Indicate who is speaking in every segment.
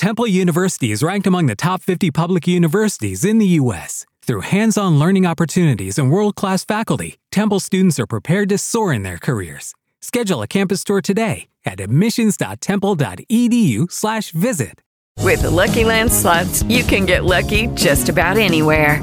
Speaker 1: Temple University is ranked among the top 50 public universities in the U.S. Through hands on learning opportunities and world class faculty, Temple students are prepared to soar in their careers. Schedule a campus tour today at admissions.temple.edu/slash visit.
Speaker 2: With the Lucky Land slots, you can get lucky just about anywhere.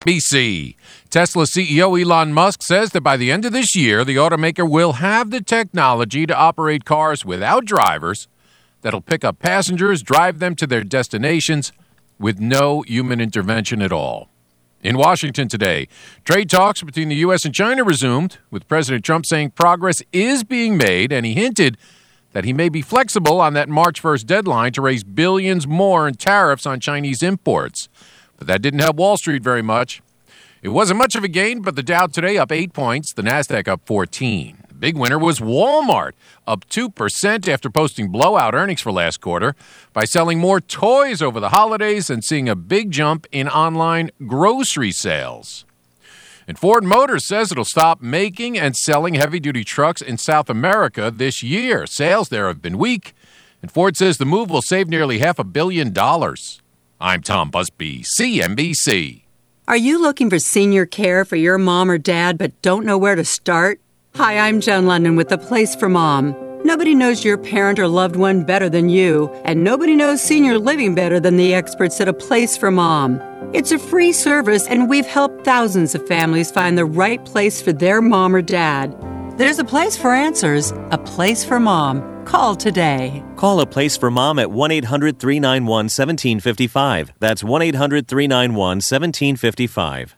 Speaker 3: BC. Tesla CEO Elon Musk says that by the end of this year, the automaker will have the technology to operate cars without drivers that'll pick up passengers, drive them to their destinations with no human intervention at all. In Washington today, trade talks between the U.S. and China resumed, with President Trump saying progress is being made, and he hinted that he may be flexible on that March 1st deadline to raise billions more in tariffs on Chinese imports. But that didn't help Wall Street very much. It wasn't much of a gain, but the Dow today up 8 points, the Nasdaq up 14. The big winner was Walmart, up 2% after posting blowout earnings for last quarter by selling more toys over the holidays and seeing a big jump in online grocery sales. And Ford Motors says it'll stop making and selling heavy duty trucks in South America this year. Sales there have been weak, and Ford says the move will save nearly half a billion dollars. I'm Tom Busby, CNBC.
Speaker 4: Are you looking for senior care for your mom or dad but don't know where to start? Hi, I'm Joan London with The Place for Mom. Nobody knows your parent or loved one better than you, and nobody knows senior living better than the experts at A Place for Mom. It's a free service, and we've helped thousands of families find the right place for their mom or dad. There's a place for answers, a place for mom. Call today.
Speaker 5: Call a place for mom at 1 800 391 1755. That's 1 800 391 1755.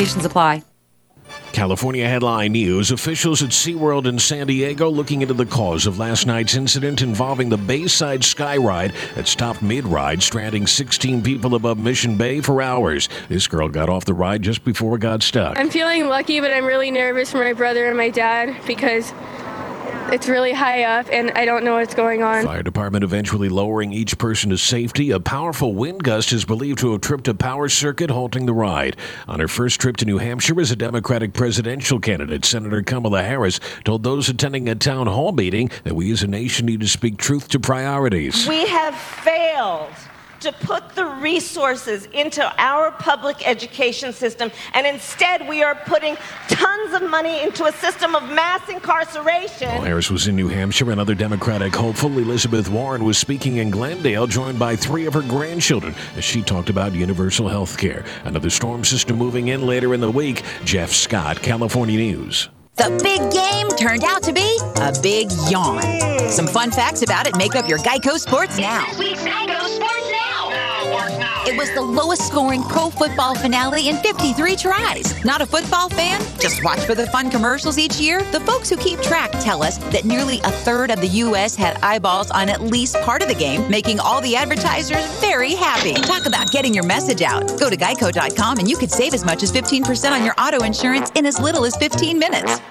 Speaker 6: apply.
Speaker 7: California headline news officials at SeaWorld in San Diego looking into the cause of last night's incident involving the Bayside Sky Ride that stopped mid ride, stranding 16 people above Mission Bay for hours. This girl got off the ride just before it got stuck.
Speaker 8: I'm feeling lucky, but I'm really nervous for my brother and my dad because it's really high up and I don't know what's going on.
Speaker 7: Fire department eventually lowering each person to safety. A powerful wind gust is believed to have tripped a power circuit, halting the ride. On her first trip to New Hampshire as a Democratic presidential candidate, Senator Kamala Harris told those attending a town hall meeting that we as a nation need to speak truth to priorities.
Speaker 9: We have failed to put the resources into our public education system, and instead we are putting tons of money into a system of mass incarceration.
Speaker 7: While Harris was in New Hampshire, another Democratic hopeful, Elizabeth Warren, was speaking in Glendale, joined by three of her grandchildren as she talked about universal health care. Another storm system moving in later in the week. Jeff Scott, California News.
Speaker 10: The big game turned out to be a big yawn. Some fun facts about it make up your Geico Sports Now. It was the lowest scoring pro football finale in 53 tries. Not a football fan? Just watch for the fun commercials each year. The folks who keep track tell us that nearly a third of the U.S. had eyeballs on at least part of the game, making all the advertisers very happy. Talk about getting your message out. Go to geico.com and you could save as much as 15% on your auto insurance in as little as 15 minutes.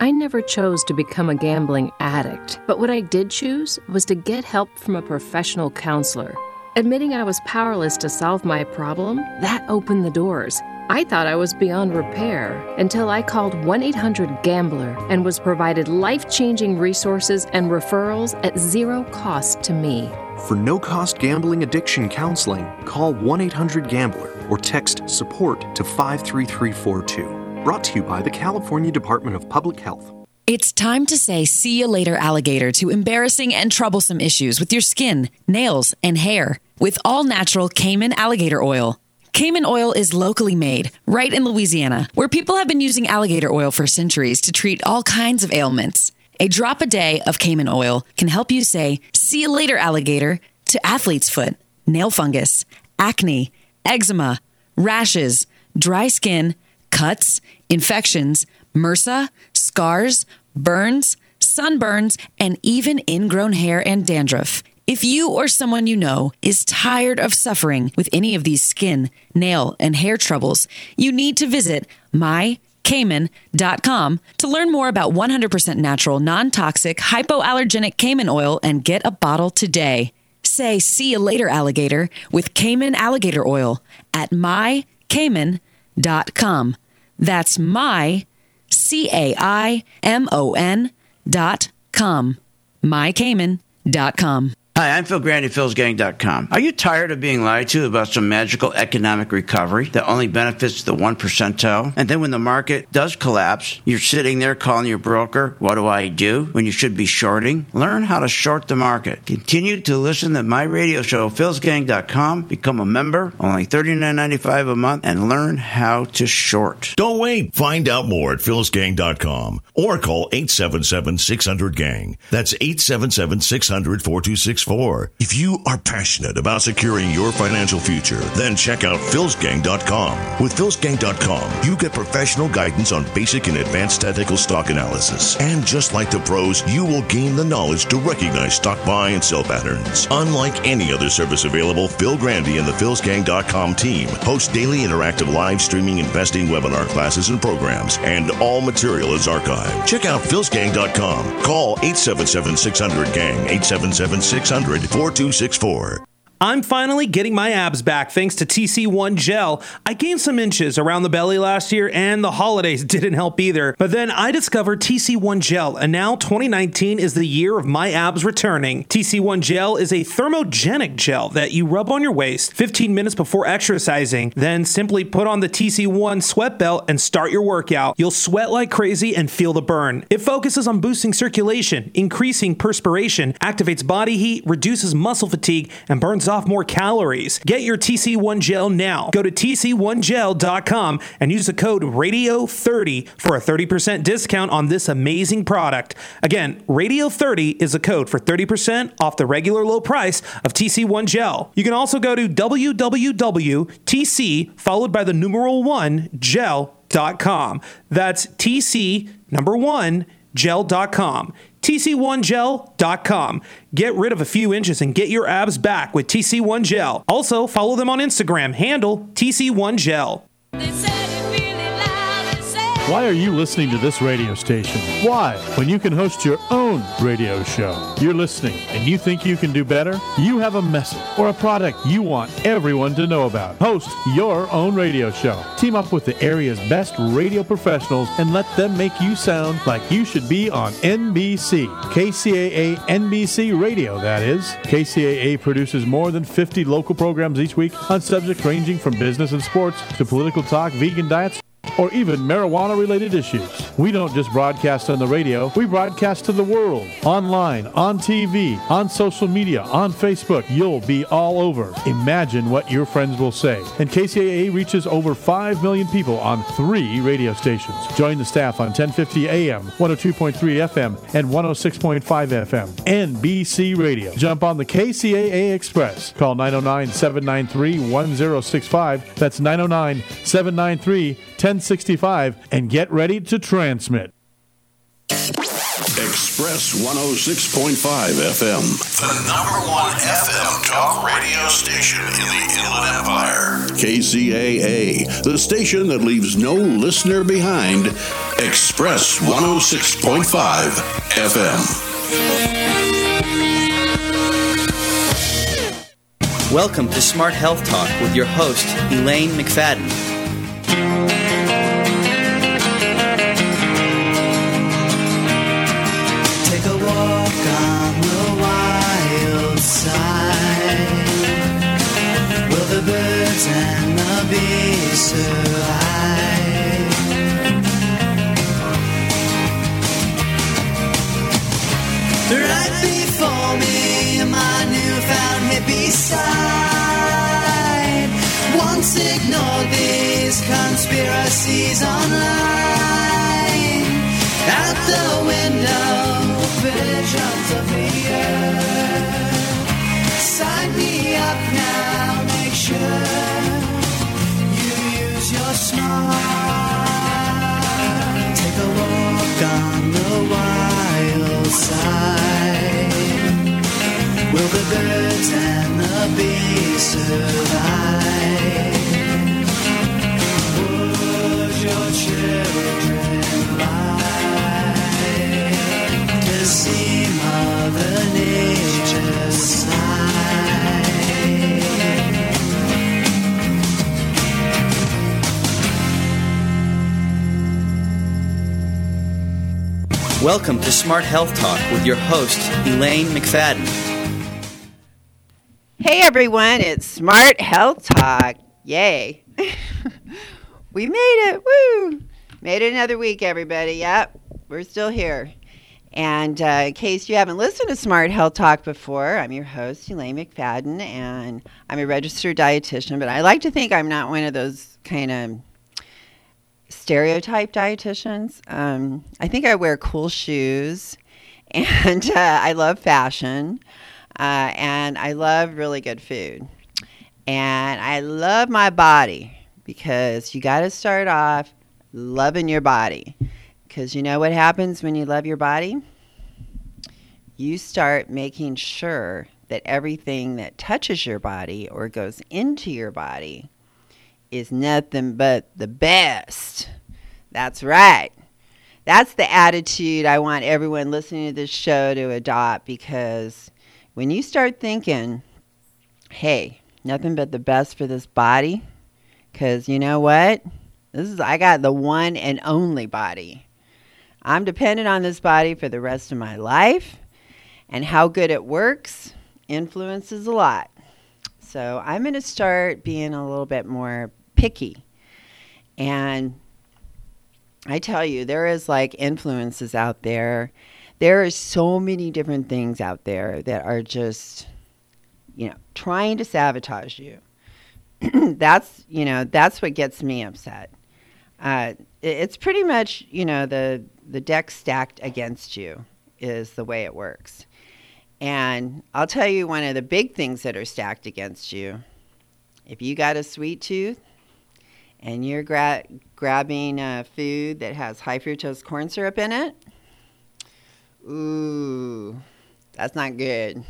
Speaker 11: I never chose to become a gambling addict, but what I did choose was to get help from a professional counselor. Admitting I was powerless to solve my problem, that opened the doors. I thought I was beyond repair until I called 1 800 Gambler and was provided life changing resources and referrals at zero cost to me.
Speaker 12: For no cost gambling addiction counseling, call 1 800 Gambler or text support to 53342. Brought to you by the California Department of Public Health.
Speaker 13: It's time to say see you later, alligator, to embarrassing and troublesome issues with your skin, nails, and hair with all natural Caimon alligator oil. Caimon oil is locally made, right in Louisiana, where people have been using alligator oil for centuries to treat all kinds of ailments. A drop a day of Caimon oil can help you say, see you later, alligator, to athlete's foot, nail fungus, acne, eczema, rashes, dry skin, cuts, infections, MRSA, scars, burns, sunburns, and even ingrown hair and dandruff. If you or someone you know is tired of suffering with any of these skin, nail, and hair troubles, you need to visit mycaimon.com to learn more about 100% natural, non toxic, hypoallergenic Caimon oil and get a bottle today. Say, see you later, alligator, with Caimon alligator oil at mycaimon.com. That's my, C A I M O N dot com. mycaimon.com.
Speaker 14: Hi, I'm Phil Grande, philsgang.com. Are you tired of being lied to about some magical economic recovery that only benefits the one percentile? And then when the market does collapse, you're sitting there calling your broker, what do I do? When you should be shorting? Learn how to short the market. Continue to listen to my radio show, philsgang.com. Become a member, only $39.95 a month, and learn how to short.
Speaker 15: Don't wait. Find out more at philsgang.com or call 877-600-GANG. That's 877-600-4264. If you are passionate about securing your financial future, then check out philsgang.com. With philsgang.com, you get professional guidance on basic and advanced technical stock analysis. And just like the pros, you will gain the knowledge to recognize stock buy and sell patterns. Unlike any other service available, Phil Grande and the philsgang.com team host daily interactive live streaming investing webinar classes and programs, and all material is archived. Check out philsgang.com. Call 877-600-GANG, 877-600 4264.
Speaker 16: I'm finally getting my abs back thanks to TC1 Gel. I gained some inches around the belly last year, and the holidays didn't help either. But then I discovered TC1 Gel, and now 2019 is the year of my abs returning. TC1 Gel is a thermogenic gel that you rub on your waist 15 minutes before exercising, then simply put on the TC1 sweat belt and start your workout. You'll sweat like crazy and feel the burn. It focuses on boosting circulation, increasing perspiration, activates body heat, reduces muscle fatigue, and burns off more calories. Get your TC1 gel now. Go to tc1gel.com and use the code RADIO30 for a 30% discount on this amazing product. Again, RADIO30 is a code for 30% off the regular low price of TC1 gel. You can also go to www.tc followed by the numeral 1 gel.com. That's TC number 1 gel.com. TC1gel.com. Get rid of a few inches and get your abs back with TC1 Gel. Also, follow them on Instagram, handle TC1Gel.
Speaker 17: Why are you listening to this radio station? Why? When you can host your own radio show. You're listening and you think you can do better? You have a message or a product you want everyone to know about. Host your own radio show. Team up with the area's best radio professionals and let them make you sound like you should be on NBC. KCAA NBC Radio, that is. KCAA produces more than 50 local programs each week on subjects ranging from business and sports to political talk, vegan diets, or even marijuana related issues. We don't just broadcast on the radio, we broadcast to the world. Online, on TV, on social media, on Facebook. You'll be all over. Imagine what your friends will say. And KCAA reaches over 5 million people on three radio stations. Join the staff on 1050 AM, 102.3 FM, and 106.5 FM. NBC Radio. Jump on the KCAA Express. Call 909 793 1065. That's 909 793 1065 and get ready to transmit.
Speaker 18: Express 106.5 FM. The number one FM talk radio station in the Inland Empire. KCAA, the station that leaves no listener behind. Express 106.5 FM.
Speaker 19: Welcome to Smart Health Talk with your host, Elaine McFadden.
Speaker 20: Conspiracies online. Out the window, visions of the earth. Sign me up now, make sure you use your smart. Take a walk on the wild side. Will the birds and the bees survive?
Speaker 19: Welcome to Smart Health Talk with your host, Elaine McFadden.
Speaker 21: Hey everyone, it's Smart Health Talk. Yay. we made it. Woo! Made it another week, everybody. Yep, we're still here. And uh, in case you haven't listened to Smart Health Talk before, I'm your host, Elaine McFadden, and I'm a registered dietitian, but I like to think I'm not one of those kind of stereotype dietitians. Um, I think I wear cool shoes, and uh, I love fashion, uh, and I love really good food, and I love my body because you got to start off loving your body. Because you know what happens when you love your body? You start making sure that everything that touches your body or goes into your body is nothing but the best. That's right. That's the attitude I want everyone listening to this show to adopt because when you start thinking, hey, nothing but the best for this body, because you know what? This is, I got the one and only body. I'm dependent on this body for the rest of my life, and how good it works influences a lot. So I'm going to start being a little bit more picky. And I tell you, there is like influences out there. There are so many different things out there that are just, you know, trying to sabotage you. that's, you know, that's what gets me upset. Uh, it's pretty much, you know, the the deck stacked against you is the way it works. And I'll tell you one of the big things that are stacked against you. If you got a sweet tooth, and you're gra- grabbing a food that has high fructose corn syrup in it, ooh, that's not good.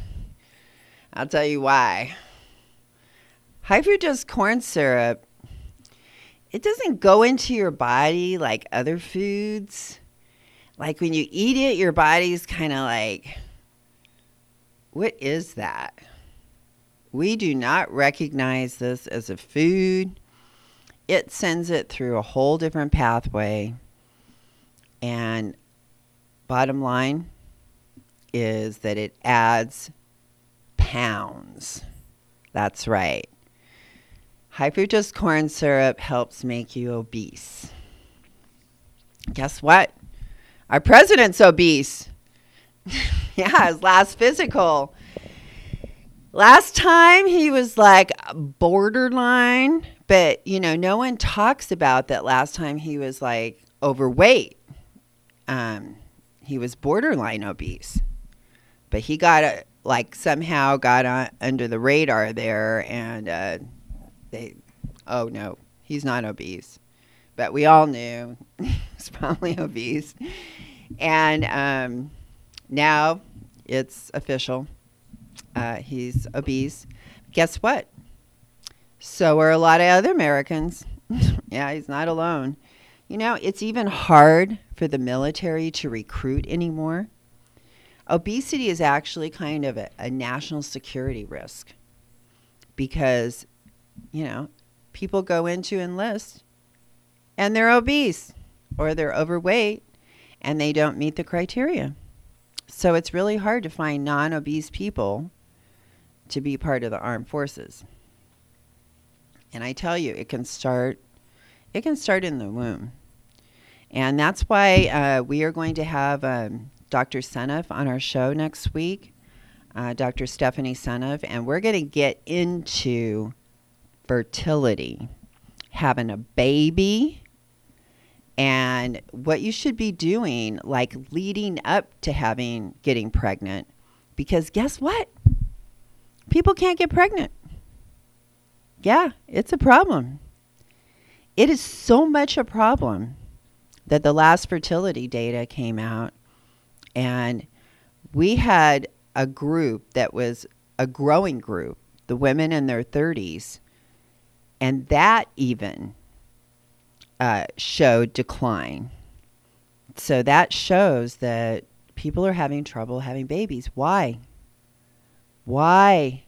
Speaker 21: I'll tell you why. High fructose corn syrup, it doesn't go into your body like other foods. Like when you eat it, your body's kind of like, what is that? We do not recognize this as a food it sends it through a whole different pathway. And bottom line is that it adds pounds. That's right. High fructose corn syrup helps make you obese. Guess what? Our president's obese. yeah, his last physical. Last time he was like borderline but, you know, no one talks about that last time he was like overweight. Um, he was borderline obese. But he got a, like somehow got on, under the radar there and uh, they, oh no, he's not obese. But we all knew he's probably obese. And um, now it's official. Uh, he's obese. Guess what? So are a lot of other Americans. yeah, he's not alone. You know, it's even hard for the military to recruit anymore. Obesity is actually kind of a, a national security risk because, you know, people go into enlist and they're obese or they're overweight and they don't meet the criteria. So it's really hard to find non obese people to be part of the armed forces. And I tell you, it can start it can start in the womb. And that's why uh, we are going to have um, Dr. Seneff on our show next week, uh, Dr. Stephanie Seneff, and we're going to get into fertility. having a baby and what you should be doing like leading up to having getting pregnant because guess what people can't get pregnant yeah it's a problem it is so much a problem that the last fertility data came out and we had a group that was a growing group the women in their 30s and that even uh, showed decline. So that shows that people are having trouble having babies. Why? Why?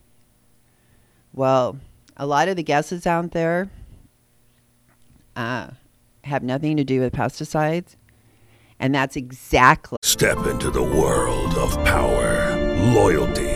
Speaker 21: Well, a lot of the guesses out there uh, have nothing to do with pesticides. And that's exactly.
Speaker 15: Step into the world of power, loyalty,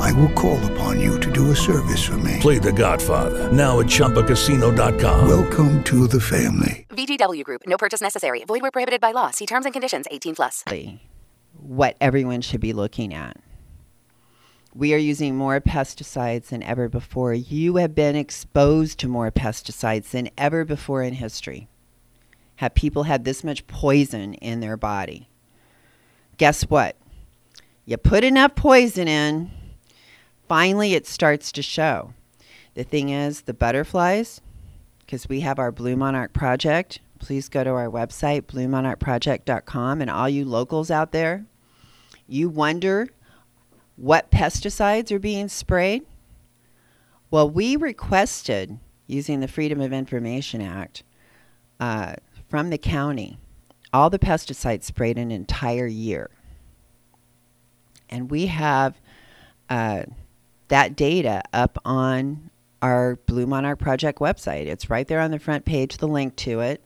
Speaker 22: I will call upon you to do a service for me.
Speaker 15: Play The Godfather now at ChumbaCasino.com.
Speaker 22: Welcome to the family.
Speaker 23: VGW Group. No purchase necessary. Void where prohibited by law. See terms and conditions. 18 plus.
Speaker 21: what everyone should be looking at. We are using more pesticides than ever before. You have been exposed to more pesticides than ever before in history. Have people had this much poison in their body? Guess what? You put enough poison in, finally it starts to show. The thing is, the butterflies, because we have our Blue Monarch Project, please go to our website, bluemonarchproject.com, and all you locals out there, you wonder what pesticides are being sprayed? Well, we requested, using the Freedom of Information Act, uh, from the county, all the pesticides sprayed an entire year. And we have uh, that data up on our Blue Monarch Project website. It's right there on the front page, the link to it.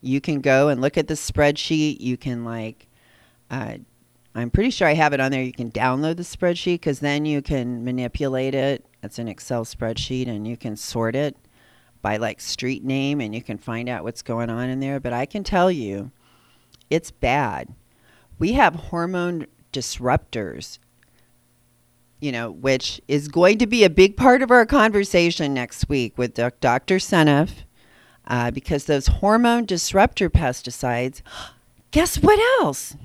Speaker 21: You can go and look at the spreadsheet. You can, like, uh, I'm pretty sure I have it on there. You can download the spreadsheet because then you can manipulate it. It's an Excel spreadsheet and you can sort it by like street name and you can find out what's going on in there. But I can tell you, it's bad. We have hormone disruptors, you know, which is going to be a big part of our conversation next week with Dr. Seneff, uh, because those hormone disruptor pesticides, guess what else?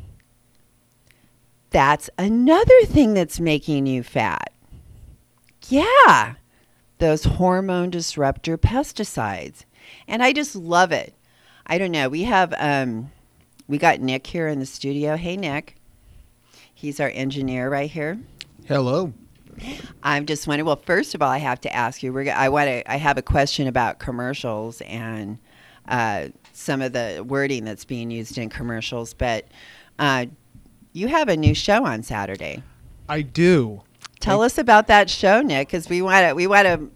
Speaker 21: That's another thing that's making you fat. Yeah, those hormone disruptor pesticides. And I just love it. I don't know. We have um we got Nick here in the studio. Hey Nick. He's our engineer right here.
Speaker 24: Hello.
Speaker 21: I'm just wondering. Well, first of all, I have to ask you. We're. I want to. I have a question about commercials and uh, some of the wording that's being used in commercials. But uh, you have a new show on Saturday.
Speaker 24: I do.
Speaker 21: Tell us about that show, Nick, because we want to. We want to.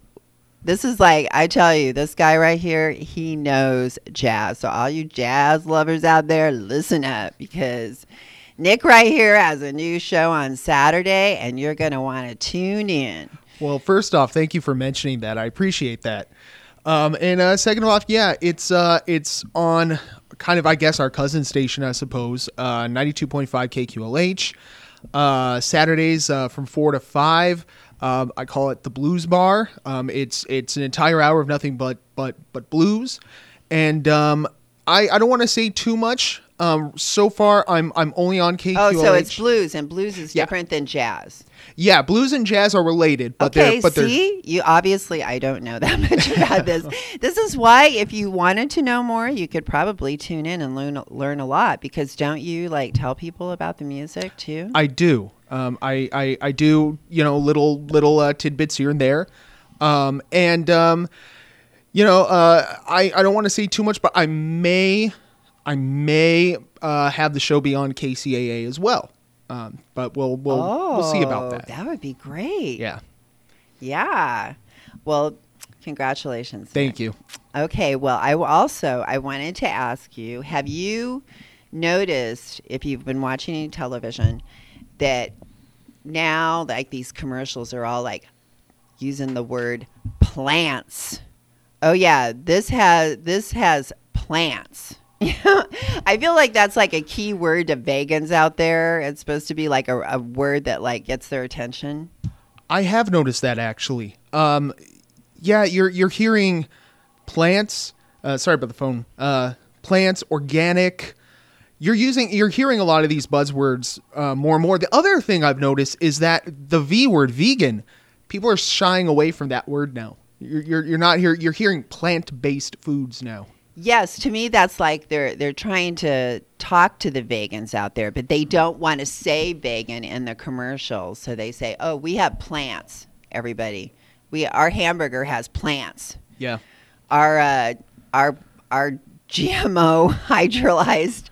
Speaker 21: This is like I tell you, this guy right here, he knows jazz. So all you jazz lovers out there, listen up because Nick right here has a new show on Saturday, and you're gonna want to tune in.
Speaker 24: Well, first off, thank you for mentioning that. I appreciate that. Um, and uh, second off, yeah, it's uh, it's on kind of I guess our cousin station, I suppose, uh, ninety two point five KQLH. Uh, Saturdays uh, from four to five. Um, I call it the Blues Bar. Um, it's it's an entire hour of nothing but but but blues, and um, I I don't want to say too much. Um, so far, I'm I'm only on KQLH.
Speaker 21: Oh, so it's blues, and blues is different than jazz.
Speaker 24: yeah, blues and jazz are related, but
Speaker 21: okay,
Speaker 24: they're but they're
Speaker 21: see, you obviously I don't know that much about this. this is why, if you wanted to know more, you could probably tune in and learn learn a lot. Because don't you like tell people about the music too?
Speaker 24: I do. Um, I, I I do. You know, little little uh, tidbits here and there, um, and um, you know, uh, I I don't want to say too much, but I may I may uh, have the show be on KCAA as well. Um, but we'll we'll we'll see about
Speaker 21: Oh,
Speaker 24: that.
Speaker 21: That would be great.
Speaker 24: Yeah.
Speaker 21: Yeah. Well, congratulations.
Speaker 24: Thank you.
Speaker 21: Okay. Well, I also I wanted to ask you: Have you noticed, if you've been watching any television, that now like these commercials are all like using the word plants. Oh yeah, this has this has plants. I feel like that's like a key word to vegans out there. It's supposed to be like a, a word that like gets their attention.
Speaker 24: I have noticed that actually. Um, yeah, you're you're hearing plants. Uh, sorry about the phone. Uh, plants, organic. You're using, you're hearing a lot of these buzzwords uh, more and more. The other thing I've noticed is that the V word, vegan, people are shying away from that word now. You're you're, you're not here. You're hearing plant based foods now.
Speaker 21: Yes, to me that's like they're they're trying to talk to the vegans out there, but they don't want to say vegan in the commercials. So they say, "Oh, we have plants." Everybody, we our hamburger has plants.
Speaker 24: Yeah.
Speaker 21: Our uh, our our GMO hydrolyzed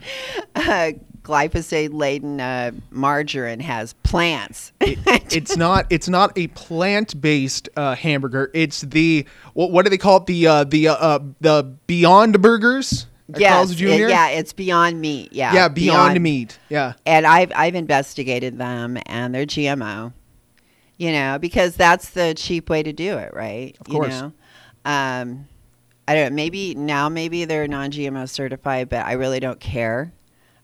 Speaker 21: uh, glyphosate laden uh, margarine has plants.
Speaker 24: it's not it's not a plant based uh, hamburger. It's the what, what do they call it? The uh, the uh, uh, the Beyond Burgers.
Speaker 21: Yes, it- yeah, it's Beyond Meat. Yeah,
Speaker 24: Yeah, Beyond Meat. Yeah.
Speaker 21: and I've I've investigated them, and they're GMO. You know, because that's the cheap way to do it, right? Of
Speaker 24: course.
Speaker 21: You know? Um, I don't know. Maybe now, maybe they're non-GMO certified, but I really don't care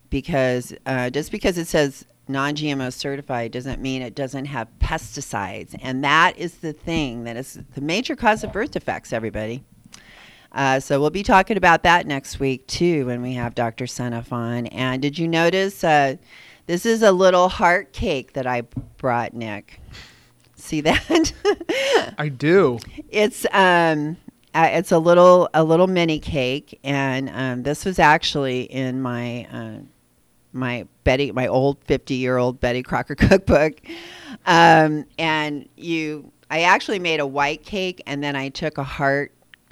Speaker 21: because uh, just because it says non-GMO certified doesn't mean it doesn't have pesticides, and that is the thing that is the major cause of birth defects. Everybody. Uh, so we'll be talking about that next week too when we have Dr. Seneff on. And did you notice uh, this is a little heart cake that I brought, Nick? See that?
Speaker 24: I do.
Speaker 21: it's um, uh, it's a little a little mini cake, and um, this was actually in my uh, my Betty my old fifty year old Betty Crocker cookbook. Um, and you, I actually made a white cake, and then I took a heart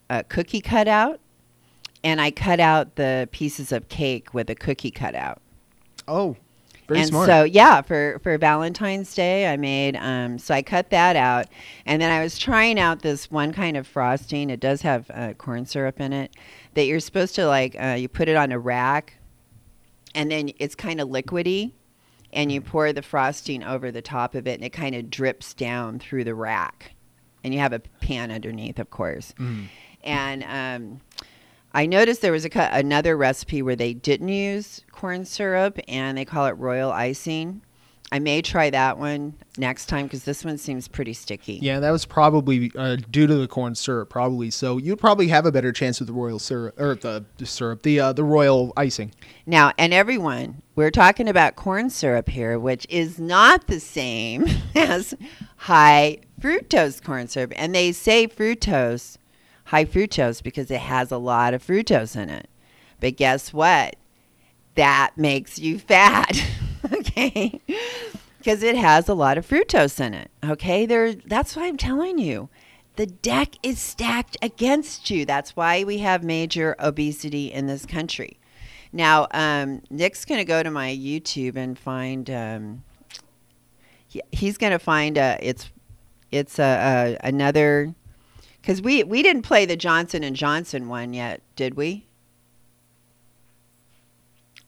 Speaker 21: uh, cookie cutout, and I cut out the pieces of cake with a cookie cutout.
Speaker 24: Oh, very
Speaker 21: and
Speaker 24: smart.
Speaker 21: so yeah, for for Valentine's Day, I made um, so I cut that out, and then I was trying out this one kind of frosting. It does have uh, corn syrup in it that you're supposed to like. Uh, you put it on a rack, and then it's kind of liquidy, and you pour the frosting over the top of it, and it kind of drips down through the rack, and you have a pan underneath, of course. And um, I noticed there was a another recipe where they didn't use corn syrup and they call it royal icing. I may try that one next time because this one seems pretty sticky.
Speaker 24: Yeah, that was probably uh, due to the corn syrup, probably. So you'd probably have a better chance with the royal syrup or the, the syrup, the uh, the royal icing.
Speaker 21: Now, and everyone, we're talking about corn syrup here, which is not the same as high fructose corn syrup. And they say fructose, high fructose, because it has a lot of fructose in it. But guess what? That makes you fat. okay? Because it has a lot of fructose in it. Okay? There that's why I'm telling you. The deck is stacked against you. That's why we have major obesity in this country. Now, um, Nick's going to go to my YouTube and find. Um, he, he's going to find uh, it's it's a, a another because we we didn't play the Johnson and Johnson one yet, did we?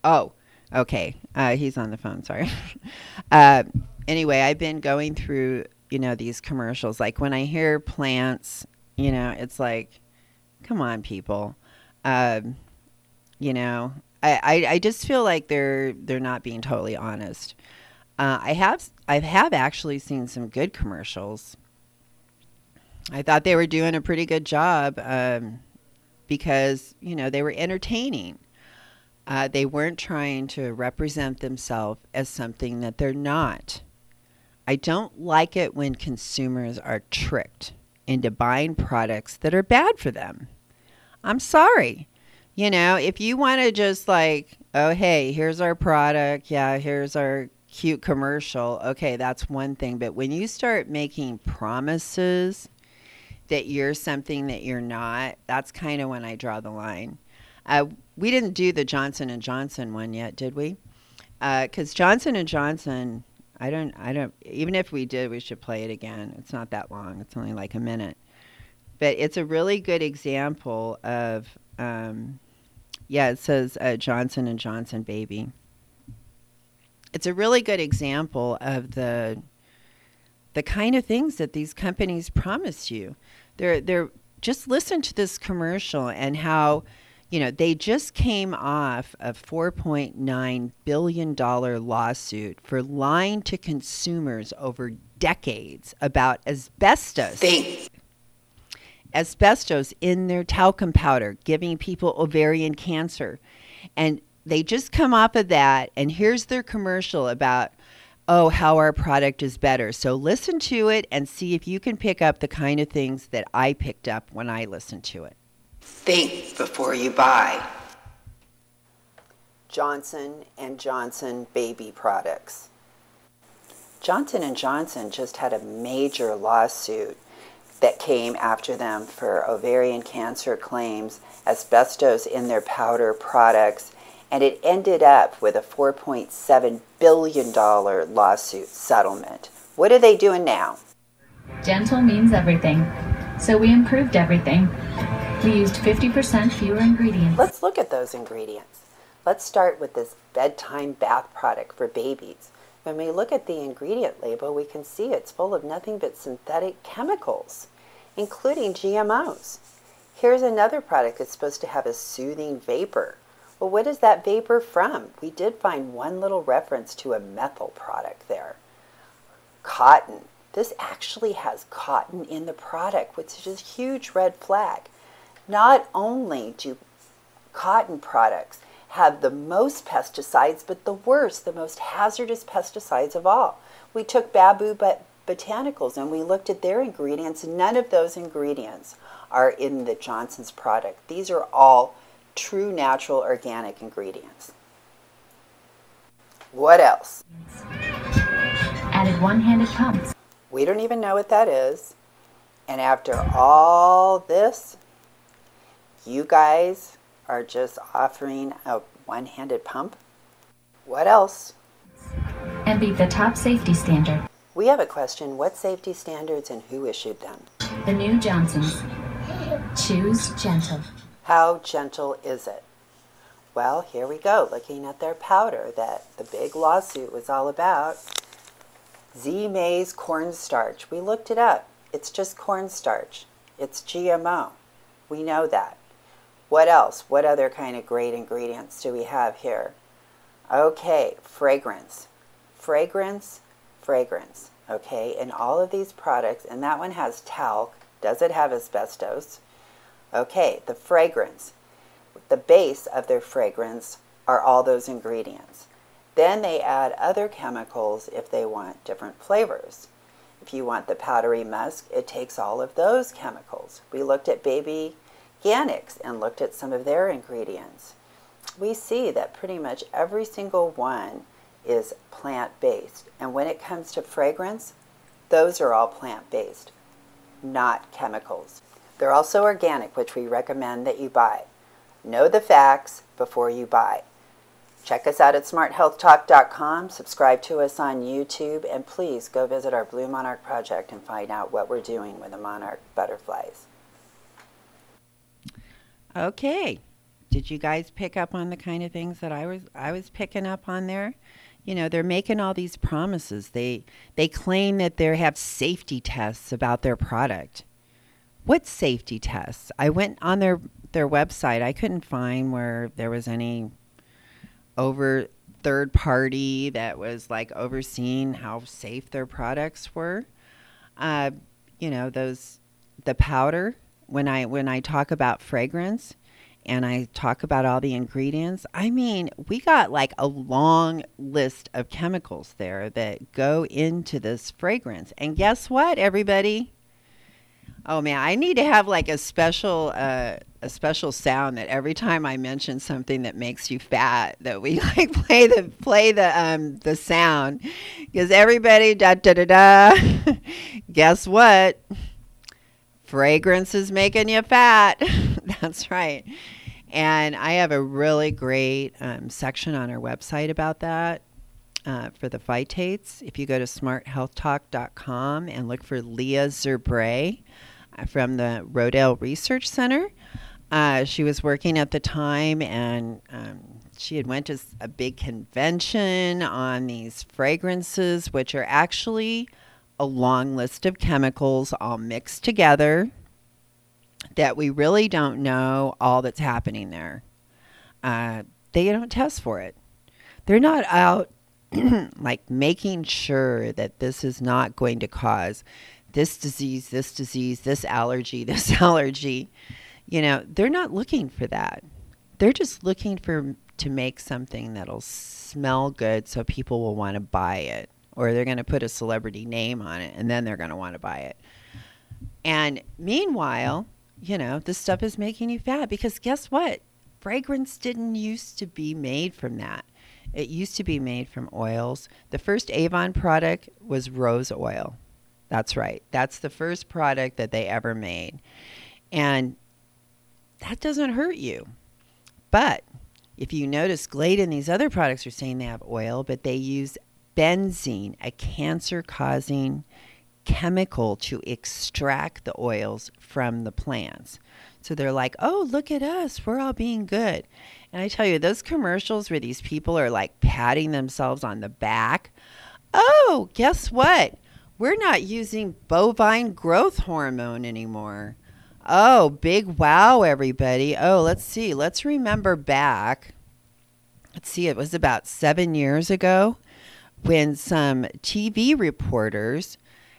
Speaker 21: Oh, okay. Uh, he's on the phone. Sorry. uh, anyway, I've been going through you know these commercials. Like when I hear plants, you know, it's like, come on, people. Um, you know, I, I, I just feel like they're they're not being totally honest. Uh, I have I have actually seen some good commercials. I thought they were doing a pretty good job um, because you know they were entertaining. Uh, they weren't trying to represent themselves as something that they're not. I don't like it when consumers are tricked into buying products that are bad for them. I'm sorry. You know, if you want to just like, oh, hey, here's our product. Yeah, here's our cute commercial. Okay, that's one thing. But when you start making promises that you're something that you're not, that's kind of when I draw the line. Uh, we didn't do the Johnson and Johnson one yet, did we? Because Johnson and Johnson, I don't, I don't. Even if we did, we should play it again. It's not that long. It's only like a minute, but it's a really good example of. Um, yeah, it says uh, Johnson and Johnson baby. It's a really good example of the the kind of things that these companies promise you. They're they're just listen to this commercial and how you know they just came off a 4.9 billion dollar lawsuit for lying to consumers over decades about asbestos asbestos in their talcum powder, giving people ovarian cancer. And they just come off of that, and here's their commercial about, oh, how our product is better. So listen to it and see if you can pick up the kind of things that I picked up when I listened to it. Think before you buy. Johnson and Johnson baby products. Johnson and Johnson just had a major lawsuit that came after them for ovarian cancer claims, asbestos in their powder products, and it ended up with a $4.7 billion lawsuit settlement. What are they doing now?
Speaker 25: Gentle means everything. So we improved everything. We used 50% fewer ingredients.
Speaker 21: Let's look at those ingredients. Let's start with this bedtime bath product for babies. When we look at the ingredient label, we can see it's full of nothing but synthetic chemicals, including GMOs. Here's another product that's supposed to have a soothing vapor. Well, what is that vapor from? We did find one little reference to a methyl product there. Cotton. This actually has cotton in the product, which is a huge red flag. Not only do cotton products have the most pesticides, but the worst, the most hazardous pesticides of all. We took Babu but Botanicals and we looked at their ingredients. None of those ingredients are in the Johnson's product. These are all true natural organic ingredients. What else?
Speaker 25: Added one-handed pumps.
Speaker 21: We don't even know what that is. And after all this, you guys are just offering a one handed pump? What else?
Speaker 25: And beat the top safety standard.
Speaker 21: We have a question what safety standards and who issued them?
Speaker 25: The new Johnsons. Choose gentle.
Speaker 21: How gentle is it? Well, here we go, looking at their powder that the big lawsuit was all about. Zea mays cornstarch. We looked it up. It's just cornstarch. It's GMO. We know that. What else? What other kind of great ingredients do we have here? Okay, fragrance. Fragrance, fragrance. Okay, in all of these products, and that one has talc. Does it have asbestos? Okay, the fragrance. The base of their fragrance are all those ingredients. Then they add other chemicals if they want different flavors. If you want the powdery musk, it takes all of those chemicals. We looked at baby Organics and looked at some of their ingredients, we see that pretty much every single one is plant based. And when it comes to fragrance, those are all plant based, not chemicals. They're also organic, which we recommend that you buy. Know the facts before you buy. Check us out at smarthealthtalk.com, subscribe to us on YouTube, and please go visit our Blue Monarch project and find out what we're doing with the monarch butterflies. Okay. Did you guys pick up on the kind of things that I was I was picking up on there? You know, they're making all these promises. They they claim that they have safety tests about their product. What safety tests? I went on their their website. I couldn't find where there was any over third party that was like overseeing how safe their products were. Uh, you know, those the powder when I when I talk about fragrance and I talk about all the ingredients, I mean, we got like a long list of chemicals there that go into this fragrance. And guess what, everybody? Oh man, I need to have like a special uh, a special sound that every time I mention something that makes you fat, that we like play the play the um the sound because everybody da da da da. Guess what? Fragrance is making you fat. That's right. And I have a really great um, section on our website about that uh, for the phytates. If you go to smarthealthtalk.com and look for Leah Zerbe uh, from the Rodale Research Center, uh, she was working at the time and um, she had went to a big convention on these fragrances, which are actually a long list of chemicals all mixed together that we really don't know all that's happening there. Uh, they don't test for it. They're not out like making sure that this is not going to cause this disease, this disease, this allergy, this allergy. You know, they're not looking for that. They're just looking for to make something that'll smell good so people will want to buy it or they're going to put a celebrity name on it and then they're going to want to buy it. And meanwhile, you know, this stuff is making you fat because guess what? Fragrance didn't used to be made from that. It used to be made from oils. The first Avon product was rose oil. That's right. That's the first product that they ever made. And that doesn't hurt you. But if you notice, Glade and these other products are saying they have oil, but they use benzene, a cancer causing chemical, to extract the oils from the plants. So they're like, oh, look at us. We're all being good. And I tell you, those commercials where these people are like patting themselves on the back. Oh, guess what? We're not using bovine growth hormone anymore. Oh, big wow, everybody. Oh, let's see. Let's remember back. Let's see, it was about seven years ago when some TV reporters.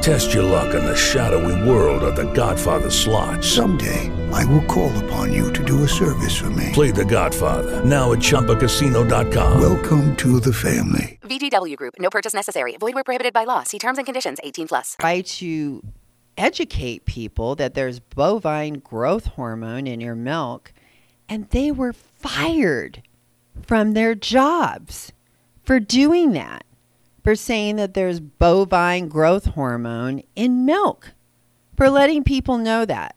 Speaker 15: Test your luck in the shadowy world of The Godfather slot.
Speaker 22: Someday, I will call upon you to do a service for me.
Speaker 15: Play The Godfather now at ChumbaCasino.com.
Speaker 22: Welcome to the family.
Speaker 26: VGW Group. No purchase necessary. Void where prohibited by law. See terms and conditions. 18 plus.
Speaker 21: Try to educate people that there's bovine growth hormone in your milk, and they were fired from their jobs for doing that, for saying that there's bovine growth hormone in milk, for letting people know that.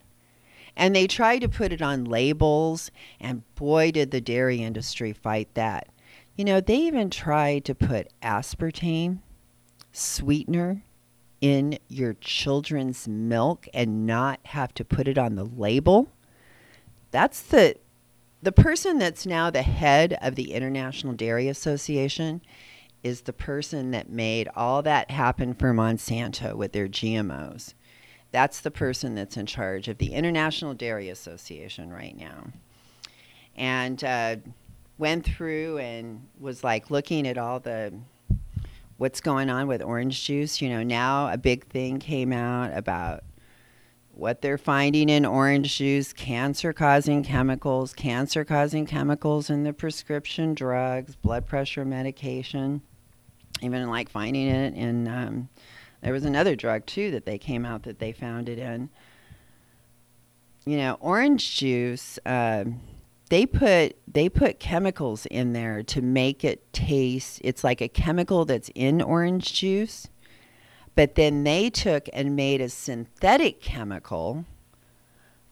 Speaker 21: And they tried to put it on labels, and boy, did the dairy industry fight that. You know, they even tried to put aspartame sweetener in your children's milk and not have to put it on the label. That's the the person that's now the head of the International Dairy Association is the person that made all that happen for Monsanto with their GMOs. That's the person that's in charge of the International Dairy Association right now. And uh, went through and was like looking at all the what's going on with orange juice. You know, now a big thing came out about what they're finding in orange juice cancer causing chemicals, cancer causing chemicals in the prescription drugs, blood pressure medication, even like finding it in. Um, there was another drug too that they came out that they found it in. You know, orange juice. um they put they put chemicals in there to make it taste it's like a chemical that's in orange juice but then they took and made a synthetic chemical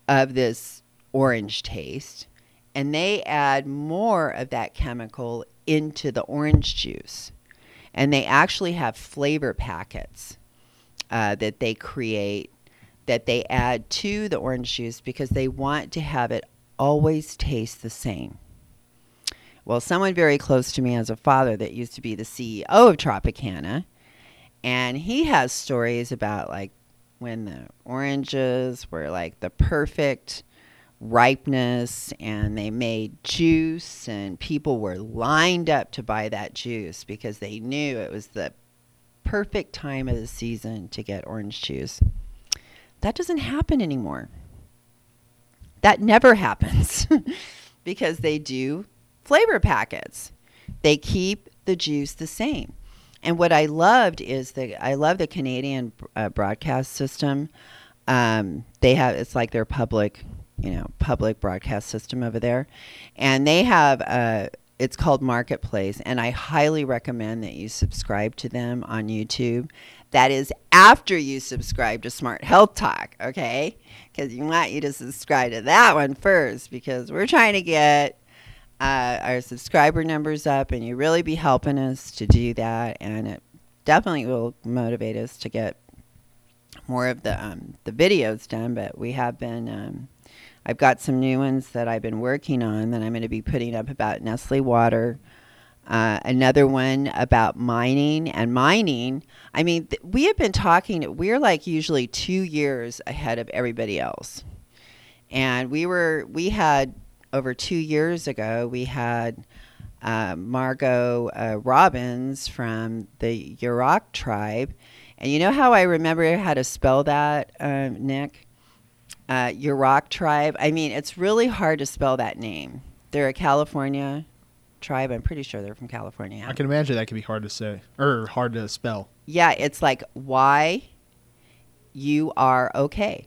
Speaker 21: of this orange taste and they add more of that chemical into the orange juice and they actually have flavor packets uh, that they create that they add to the orange juice because they want to have it always taste the same. Well, someone very close to me has a father that used to be the CEO of Tropicana, and he has stories about like when the oranges were like the perfect ripeness and they made juice and people were lined up to buy that juice because they knew it was the perfect time of the season to get orange juice. That doesn't happen anymore. That never happens because they do flavor packets. They keep the juice the same. And what I loved is that I love the Canadian uh, broadcast system. Um, they have it's like their public, you know, public broadcast system over there, and they have uh, it's called Marketplace, and I highly recommend that you subscribe to them on YouTube. That is after you subscribe to Smart Health Talk, okay? Because you want you to subscribe to that one first, because we're trying to get uh, our subscriber numbers up, and you really be helping us to do that, and it definitely will motivate us to get more of the um, the videos done. But we have been. Um, I've got some new ones that I've been working on that I'm going to be putting up about Nestle water. Uh, another one about mining and mining. I mean, th- we have been talking. We're like usually two years ahead of everybody else, and we were we had over two years ago we had uh, Margo uh, Robbins from the Yurok tribe, and you know how I remember how to spell that, uh, Nick? Uh, Yurok tribe. I mean, it's really hard to spell that name. They're a California tribe. I'm pretty sure they're from California.
Speaker 24: I can imagine that can be hard to say or hard to spell.
Speaker 21: Yeah, it's like Y U R O K.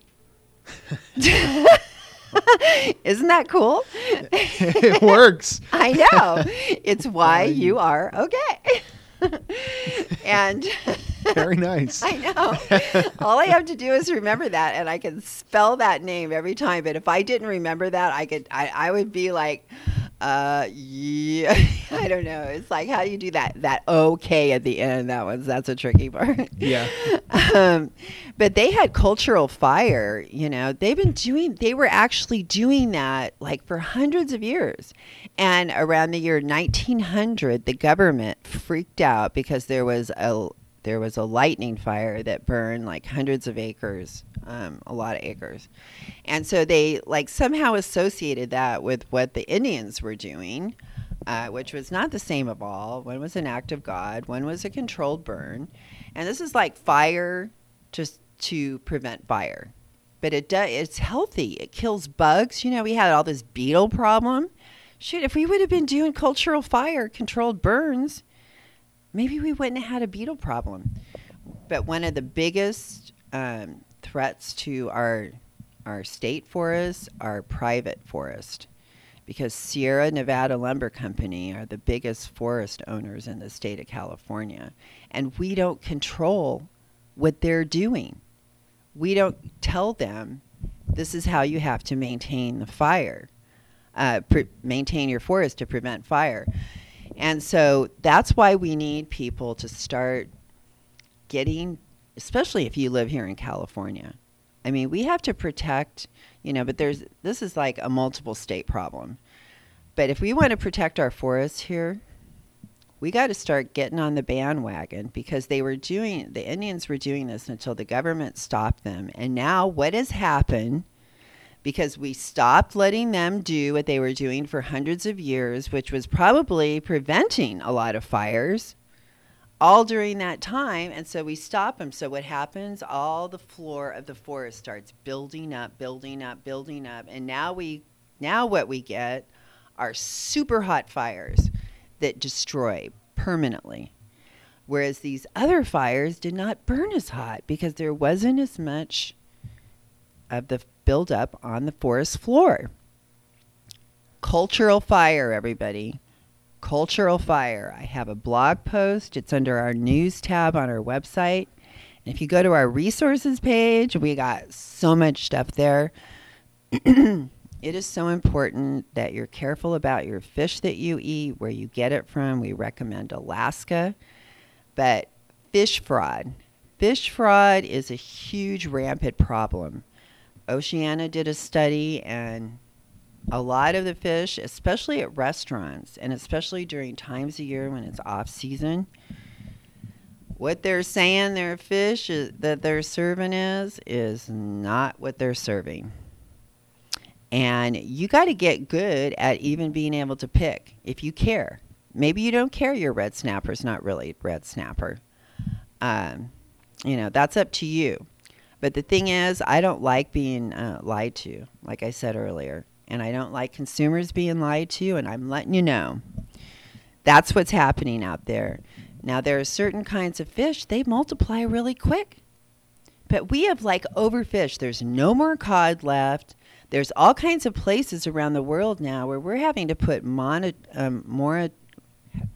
Speaker 21: Isn't that cool?
Speaker 24: it works.
Speaker 21: I know. It's Y U R O K. and
Speaker 24: very nice.
Speaker 21: I know. All I have to do is remember that, and I can spell that name every time. But if I didn't remember that, I could. I, I would be like, uh, yeah. I don't know. It's like how do you do that? That okay at the end. That one's that's a tricky part.
Speaker 24: Yeah.
Speaker 21: um, but they had cultural fire. You know, they've been doing. They were actually doing that like for hundreds of years. And around the year 1900, the government freaked out because there was a there was a lightning fire that burned like hundreds of acres, um, a lot of acres. And so they like somehow associated that with what the Indians were doing, uh, which was not the same of all. One was an act of God, one was a controlled burn. And this is like fire just to prevent fire. But it does, it's healthy. It kills bugs. You know, we had all this beetle problem. Shoot, if we would have been doing cultural fire, controlled burns, maybe we wouldn't have had a beetle problem. But one of the biggest um, threats to our our state forests are private forest, because Sierra Nevada Lumber Company are the biggest forest owners in the state of California, and we don't control what they're doing. We don't tell them this is how you have to maintain the fire, uh, pre- maintain your forest to prevent fire. And so that's why we need people to start getting, especially if you live here in California. I mean, we have to protect, you know, but there's this is like a multiple state problem. But if we want to protect our forests here, we got to start getting on the bandwagon because they were doing the Indians were doing this until the government stopped them. And now what has happened because we stopped letting them do what they were doing for hundreds of years, which was probably preventing a lot of fires all during that time. And so we stop them. So what happens? All the floor of the forest starts building up, building up, building up. And now we now what we get are super hot fires that destroy permanently. Whereas these other fires did not burn as hot because there wasn't as much of the buildup on the forest floor. Cultural fire, everybody. Cultural fire. I have a blog post. It's under our news tab on our website. And if you go to our resources page, we got so much stuff there. it is so important that you're careful about your fish that you eat, where you get it from. We recommend Alaska. But fish fraud. Fish fraud is a huge, rampant problem. Oceana did a study, and a lot of the fish, especially at restaurants, and especially during times of year when it's off season, what they're saying their fish is, that they're serving is is not what they're serving. And you got to get good at even being able to pick if you care. Maybe you don't care your red snapper's not really red snapper. Um, you know, that's up to you. But the thing is, I don't like being uh, lied to, like I said earlier. And I don't like consumers being lied to, and I'm letting you know. That's what's happening out there. Now, there are certain kinds of fish, they multiply really quick. But we have like overfished. There's no more cod left. There's all kinds of places around the world now where we're having to put mono, um, more.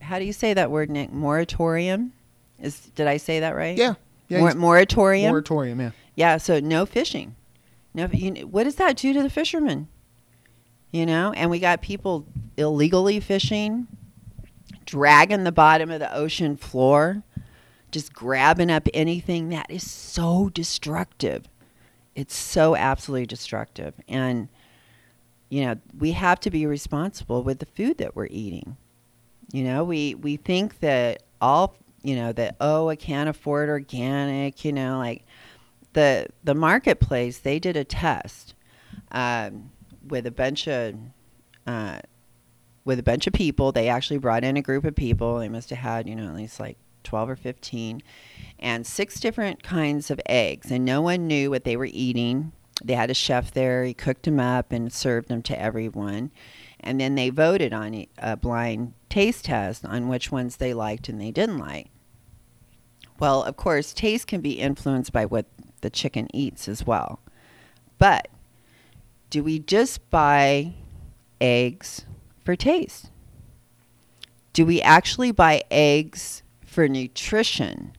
Speaker 21: How do you say that word, Nick? Moratorium? Is did I say that right?
Speaker 24: Yeah. Yeah,
Speaker 21: Mor- moratorium.
Speaker 24: Moratorium, yeah.
Speaker 21: Yeah. So no fishing. No. You, what does that do to the fishermen? You know, and we got people illegally fishing, dragging the bottom of the ocean floor, just grabbing up anything that is so destructive. It's so absolutely destructive. And, you know, we have to be responsible with the food that we're eating. You know, we, we think that all, you know, that, oh, I can't afford organic, you know, like the, the marketplace, they did a test um, with a bunch of, uh, with a bunch of people. They actually brought in a group of people. They must have had, you know, at least like 12 or 15, and six different kinds of eggs. And no one knew what they were eating. They had a chef there. He cooked them up and served them to everyone. And then they voted on a blind taste test on which ones they liked and they didn't like. Well, of course, taste can be influenced by what the chicken eats as well. But do we just buy eggs for taste? Do we actually buy eggs for nutrition?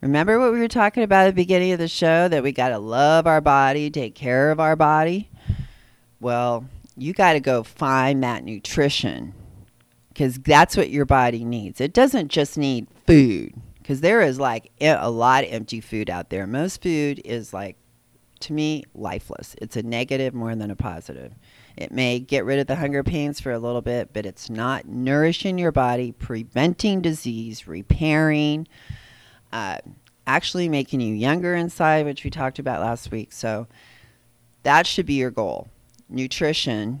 Speaker 21: Remember what we were talking about at the beginning of the show that we got to love our body, take care of our body? Well, you got to go find that nutrition because that's what your body needs. It doesn't just need food because there is like a lot of empty food out there. Most food is like, to me, lifeless. It's a negative more than a positive. It may get rid of the hunger pains for a little bit, but it's not nourishing your body, preventing disease, repairing, uh, actually making you younger inside, which we talked about last week. So that should be your goal nutrition.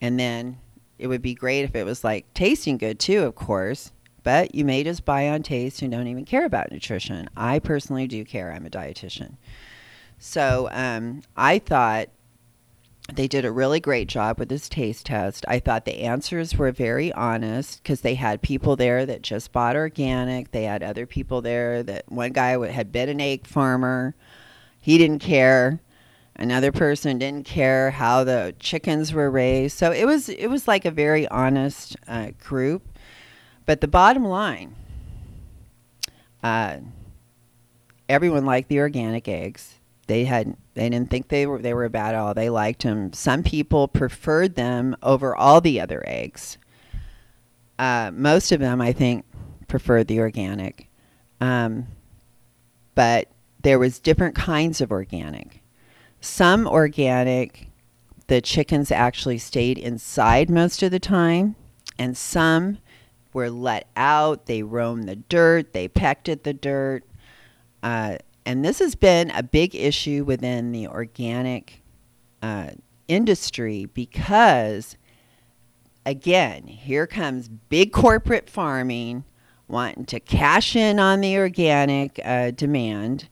Speaker 21: And then it would be great if it was like tasting good too, of course. But you may just buy on taste and don't even care about nutrition. I personally do care. I'm a dietitian. So um, I thought they did a really great job with this taste test. I thought the answers were very honest because they had people there that just bought organic. They had other people there that one guy had been an egg farmer. He didn't care. Another person didn't care how the chickens were raised. So it was it was like a very honest uh, group. But the bottom line, uh, everyone liked the organic eggs. They had they didn't think they were they were bad at all. They liked them. Some people preferred them over all the other eggs. Uh, most of them, I think, preferred the organic. Um, but there was different kinds of organic. Some organic, the chickens actually stayed inside most of the time, and some were let out. They roamed the dirt. They pecked at the dirt. Uh, and this has been a big issue within the organic uh, industry because, again, here comes big corporate farming wanting to cash in on the organic uh, demand.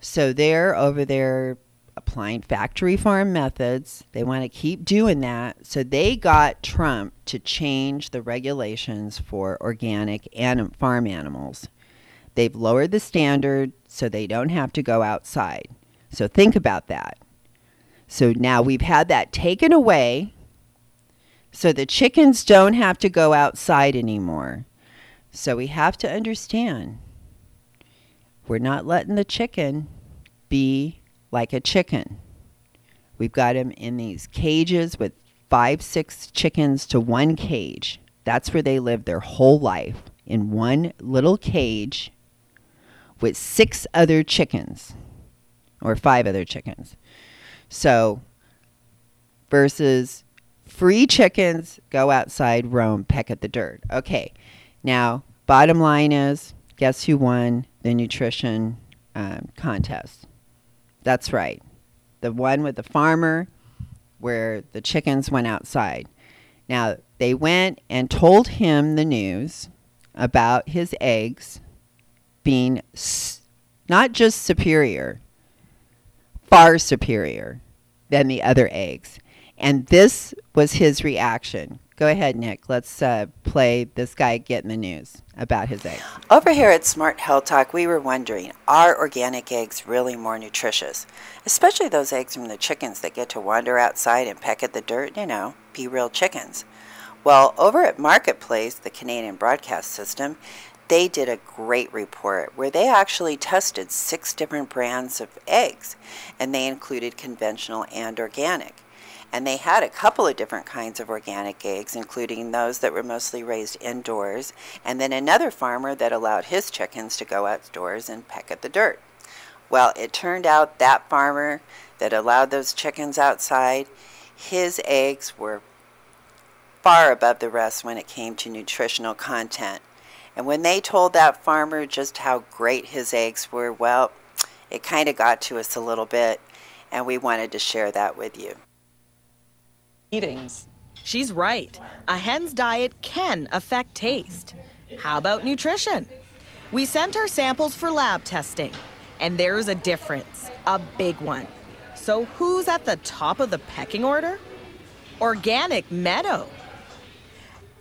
Speaker 21: So they're over there applying factory farm methods. They want to keep doing that. So they got Trump to change the regulations for organic and farm animals. They've lowered the standard so they don't have to go outside. So think about that. So now we've had that taken away so the chickens don't have to go outside anymore. So we have to understand we're not letting the chicken be like a chicken. We've got them in these cages with five, six chickens to one cage. That's where they live their whole life in one little cage with six other chickens or five other chickens. So, versus free chickens go outside, roam, peck at the dirt. Okay, now, bottom line is guess who won the nutrition um, contest? That's right. The one with the farmer where the chickens went outside. Now, they went and told him the news about his eggs being s- not just superior, far superior than the other eggs. And this was his reaction. Go ahead, Nick. Let's uh, play this guy getting the news about his eggs.
Speaker 27: Over here at Smart Health Talk, we were wondering are organic eggs really more nutritious? Especially those eggs from the chickens that get to wander outside and peck at the dirt, you know, be real chickens. Well, over at Marketplace, the Canadian broadcast system, they did a great report where they actually tested six different brands of eggs, and they included conventional and organic. And they had a couple of different kinds of organic eggs, including those that were mostly raised indoors, and then another farmer that allowed his chickens to go outdoors and peck at the dirt. Well, it turned out that farmer that allowed those chickens outside, his eggs were far above the rest when it came to nutritional content. And when they told that farmer just how great his eggs were, well, it kind of got to us a little bit, and we wanted to share that with you.
Speaker 28: Eatings. She's right. A hen's diet can affect taste. How about nutrition? We sent our samples for lab testing, and there's a difference, a big one. So, who's at the top of the pecking order? Organic Meadow.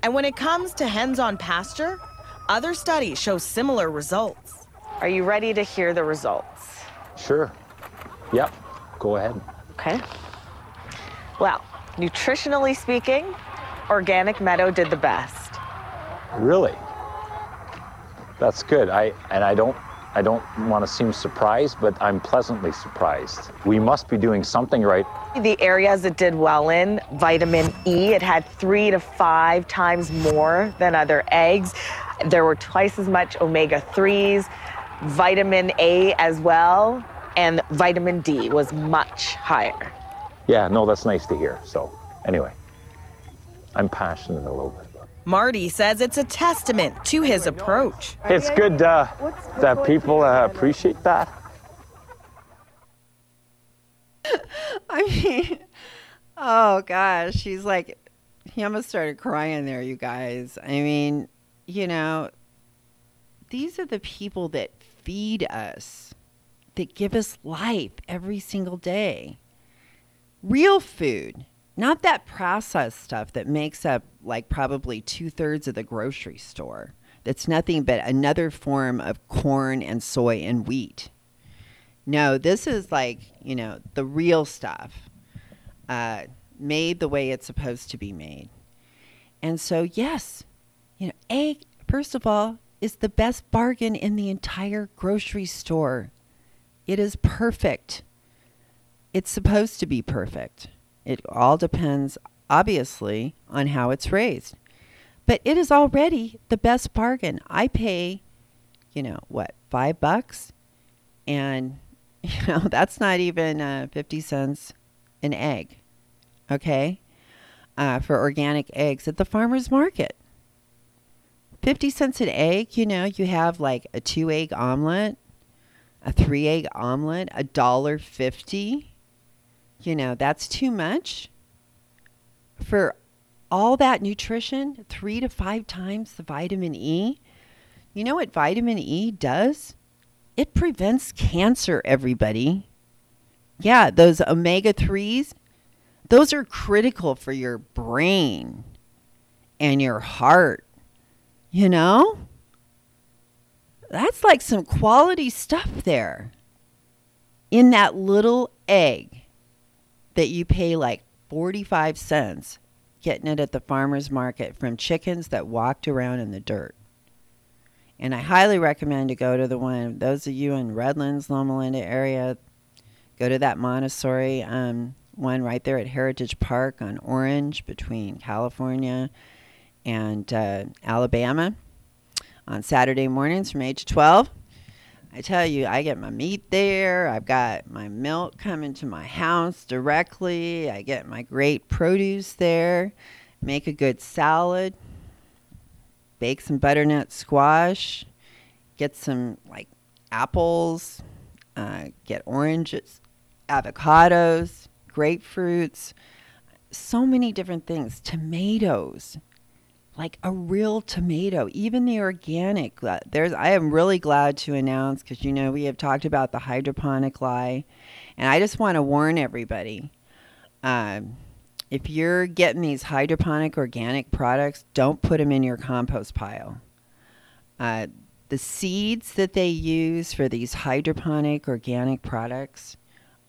Speaker 28: And when it comes to hens on pasture, other studies show similar results. Are you ready to hear the results?
Speaker 29: Sure. Yep. Go ahead.
Speaker 28: Okay. Well, nutritionally speaking, Organic Meadow did the best.
Speaker 29: Really? That's good. I and I don't I don't want to seem surprised, but I'm pleasantly surprised. We must be doing something right.
Speaker 28: The areas it did well in, vitamin E, it had three to five times more than other eggs. There were twice as much omega 3s, vitamin A as well, and vitamin D was much higher.
Speaker 29: Yeah, no, that's nice to hear. So, anyway, I'm passionate a little bit. About it.
Speaker 28: Marty says it's a testament to his approach.
Speaker 29: It's good uh, that people uh, appreciate that.
Speaker 21: I mean, oh gosh, she's like, he almost started crying there, you guys. I mean, you know, these are the people that feed us, that give us life every single day. Real food, not that processed stuff that makes up like probably two thirds of the grocery store. That's nothing but another form of corn and soy and wheat. No, this is like, you know, the real stuff, uh, made the way it's supposed to be made. And so, yes, you know, egg, first of all, is the best bargain in the entire grocery store. It is perfect. It's supposed to be perfect. It all depends, obviously, on how it's raised. But it is already the best bargain. I pay, you know, what, five bucks? And, you know, that's not even uh, 50 cents an egg, okay? Uh, for organic eggs at the farmer's market. 50 cents an egg, you know, you have like a two egg omelet, a three egg omelet, a dollar fifty. You know, that's too much for all that nutrition, three to five times the vitamin E. You know what vitamin E does? It prevents cancer, everybody. Yeah, those omega 3s, those are critical for your brain and your heart. You know? That's like some quality stuff there in that little egg that you pay like 45 cents getting it at the farmer's market from chickens that walked around in the dirt. And I highly recommend to go to the one, those of you in Redlands, Loma Linda area, go to that Montessori um, one right there at Heritage Park on Orange between California and uh, Alabama on Saturday mornings from 8 to 12. I tell you, I get my meat there. I've got my milk coming to my house directly. I get my great produce there. Make a good salad. Bake some butternut squash. Get some like apples. Uh, get oranges, avocados, grapefruits. So many different things. Tomatoes like a real tomato, even the organic. uh, There's, I am really glad to announce because you know we have talked about the hydroponic lie and I just want to warn everybody. Um, if you're getting these hydroponic organic products, don't put them in your compost pile. Uh, the seeds that they use for these hydroponic organic products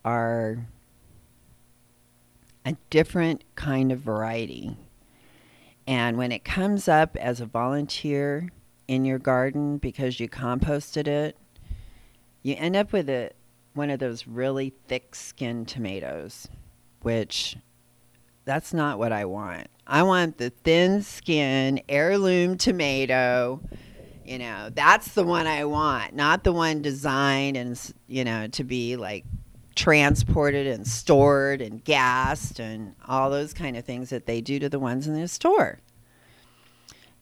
Speaker 21: are a different kind of variety. And when it comes up as a volunteer in your garden because you composted it, you end up with a, one of those really thick skinned tomatoes, which that's not what I want. I want the thin skin heirloom tomato. You know, that's the one I want, not the one designed and, you know, to be like transported and stored and gassed and all those kind of things that they do to the ones in the store.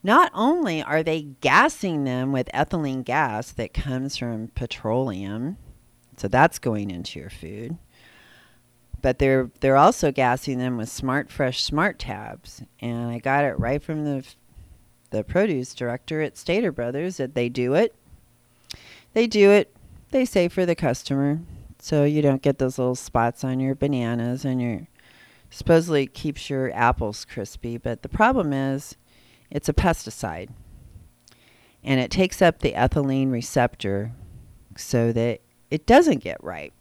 Speaker 21: Not only are they gassing them with ethylene gas that comes from petroleum, so that's going into your food, but they're they're also gassing them with Smart Fresh Smart Tabs, and I got it right from the the produce director at Stater Brothers that they do it. They do it. They say for the customer, so you don't get those little spots on your bananas and your supposedly keeps your apples crispy. But the problem is, it's a pesticide, and it takes up the ethylene receptor, so that it doesn't get ripe.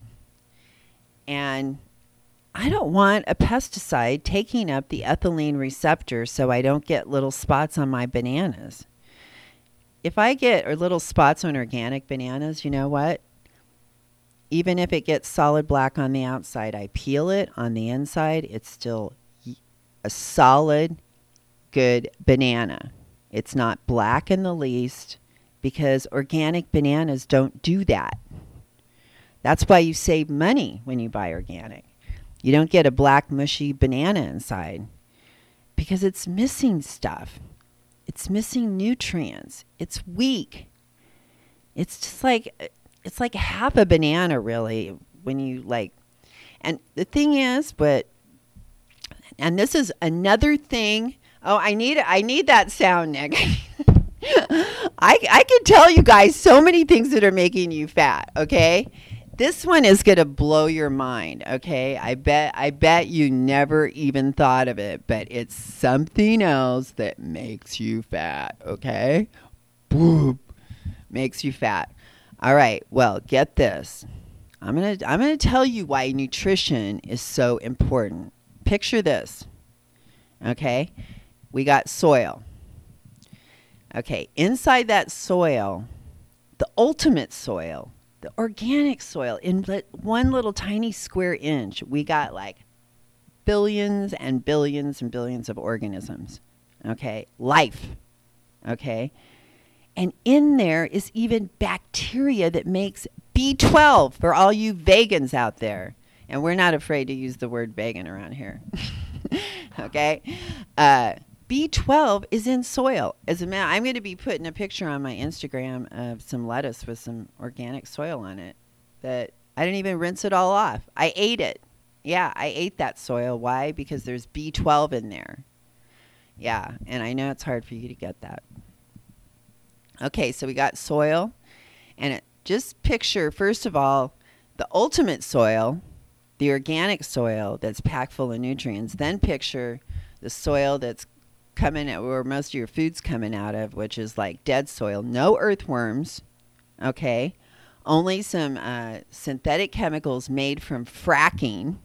Speaker 21: And I don't want a pesticide taking up the ethylene receptor so I don't get little spots on my bananas. If I get or little spots on organic bananas, you know what? Even if it gets solid black on the outside, I peel it on the inside, it's still a solid, good banana. It's not black in the least because organic bananas don't do that. That's why you save money when you buy organic. You don't get a black, mushy banana inside because it's missing stuff. It's missing nutrients. It's weak. It's just like it's like half a banana really when you like and the thing is but and this is another thing oh i need i need that sound nick. I i can tell you guys so many things that are making you fat okay? This one is going to blow your mind okay? I bet i bet you never even thought of it but it's something else that makes you fat okay? Boop. makes you fat all right well get this. I'm going to i'm going to tell you why nutrition is so important. Picture this okay? We got soil. Okay inside that soil the ultimate soil the organic soil in one little tiny square inch we got like billions and billions and billions of organisms okay? Life okay and in there is even bacteria that makes b12 for all you vegans out there. And we're not afraid to use the word vegan around here. Okay? Uh, b12 is in soil. As a matter i'm going to be putting a picture on my instagram of some lettuce with some organic soil on it that i didn't even rinse it all off. I ate it. Yeah i ate that soil. Why? Because there's b12 in there. Yeah and i know it's hard for you to get that okay so we got soil and it, just picture first of all the ultimate soil the organic soil that's packed full of nutrients. Then picture the soil that's coming out where most of your food's coming out of which is like dead soil no earthworms okay? Only some uh, synthetic chemicals made from fracking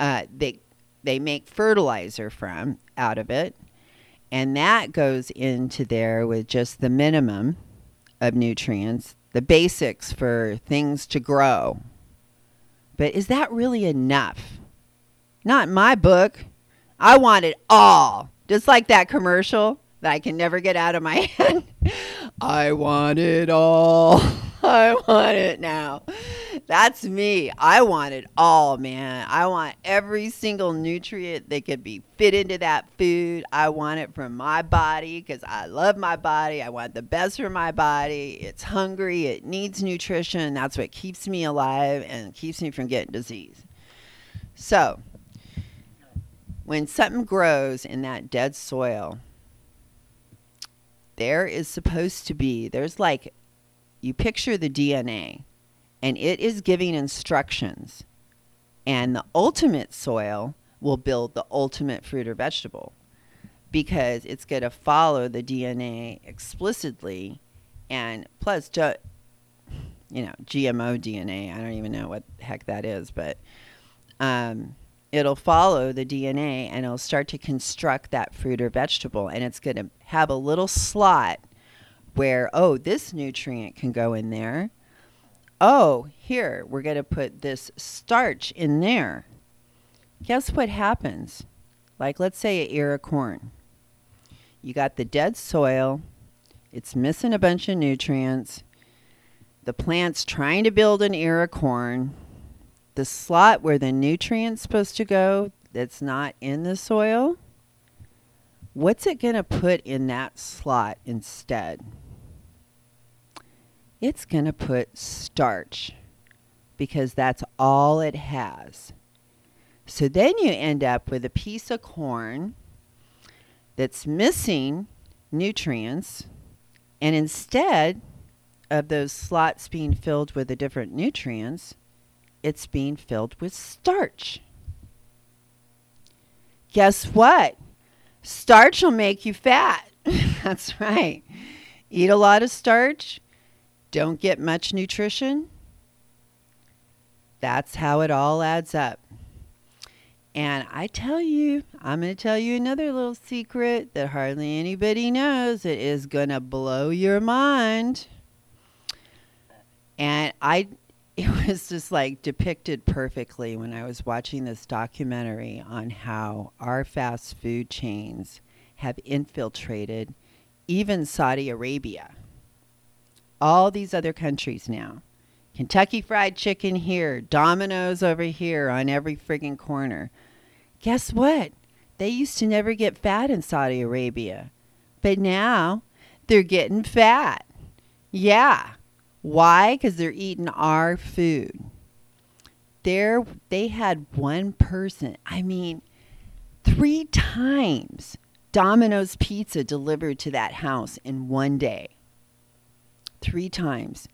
Speaker 21: uh, they they make fertilizer from out of it and that goes into there with just the minimum of nutrients the basics for things to grow. But is that really enough? Not in my book. I want it all. Just like that commercial that i can never get out of my head i want it all i want it now that's me. I want it all, man. I want every single nutrient that could be fit into that food. I want it from my body because I love my body. I want the best for my body. It's hungry, it needs nutrition. That's what keeps me alive and keeps me from getting disease. So, when something grows in that dead soil, there is supposed to be, there's like, you picture the DNA and it is giving instructions. And the ultimate soil will build the ultimate fruit or vegetable because it's going to follow the DNA explicitly and plus ju- you know GMO DNA I don't even know what heck that is but um, it'll follow the DNA and it'll start to construct that fruit or vegetable. And it's going to have a little slot where oh this nutrient can go in there. Oh here we're going to put this starch in there. Guess what happens? Like let's say an ear of corn. You got the dead soil. It's missing a bunch of nutrients. The plant's trying to build an ear of corn the slot where the nutrient's supposed to go that's not in the soil what's it going to put in that slot instead it's going to put starch because that's all it has. So then you end up with a piece of corn that's missing nutrients, and instead of those slots being filled with the different nutrients, it's being filled with starch. Guess what? Starch will make you fat. that's right. Eat a lot of starch, don't get much nutrition. That's how it all adds up. And I tell you, I'm going to tell you another little secret that hardly anybody knows. It is going to blow your mind. And I, it was just like depicted perfectly when I was watching this documentary on how our fast food chains have infiltrated even Saudi Arabia all these other countries now. Kentucky Fried Chicken here, Domino's over here on every friggin' corner. Guess what? They used to never get fat in Saudi Arabia, but now they're getting fat. Yeah. Why? Because they're eating our food. There, they had one person. I mean, three times Domino's pizza delivered to that house in one day three times.